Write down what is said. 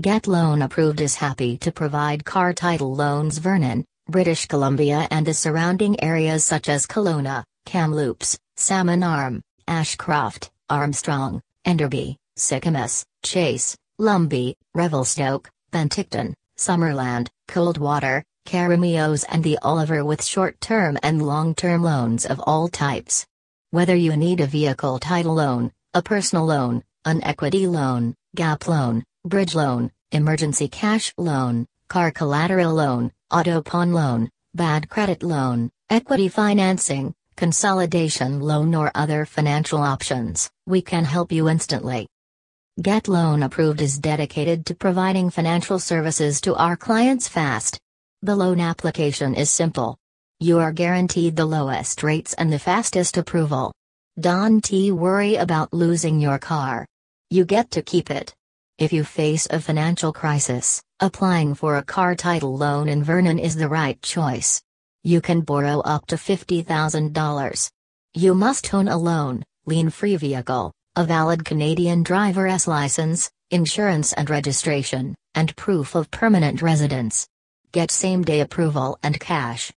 Get Loan Approved is happy to provide car title loans Vernon, British Columbia and the surrounding areas such as Kelowna, Kamloops, Salmon Arm, Ashcroft, Armstrong, Enderby, Sicamous, Chase, Lumby, Revelstoke, Penticton, Summerland, Coldwater, Keremeos and the Oliver with short-term and long-term loans of all types. Whether you need a vehicle title loan, a personal loan, an equity loan, gap loan, bridge loan, emergency cash loan, car collateral loan, auto pawn loan, bad credit loan, equity financing, consolidation loan or other financial options, we can help you instantly. Get Loan Approved is dedicated to providing financial services to our clients fast. The loan application is simple. You are guaranteed the lowest rates and the fastest approval. Don't worry about losing your car. You get to keep it. If you face a financial crisis, applying for a car title loan in Vernon is the right choice. You can borrow up to $50,000. You must own a loan, lien free vehicle, a valid Canadian driver's license, insurance and registration, and proof of permanent residence. Get same day approval and cash.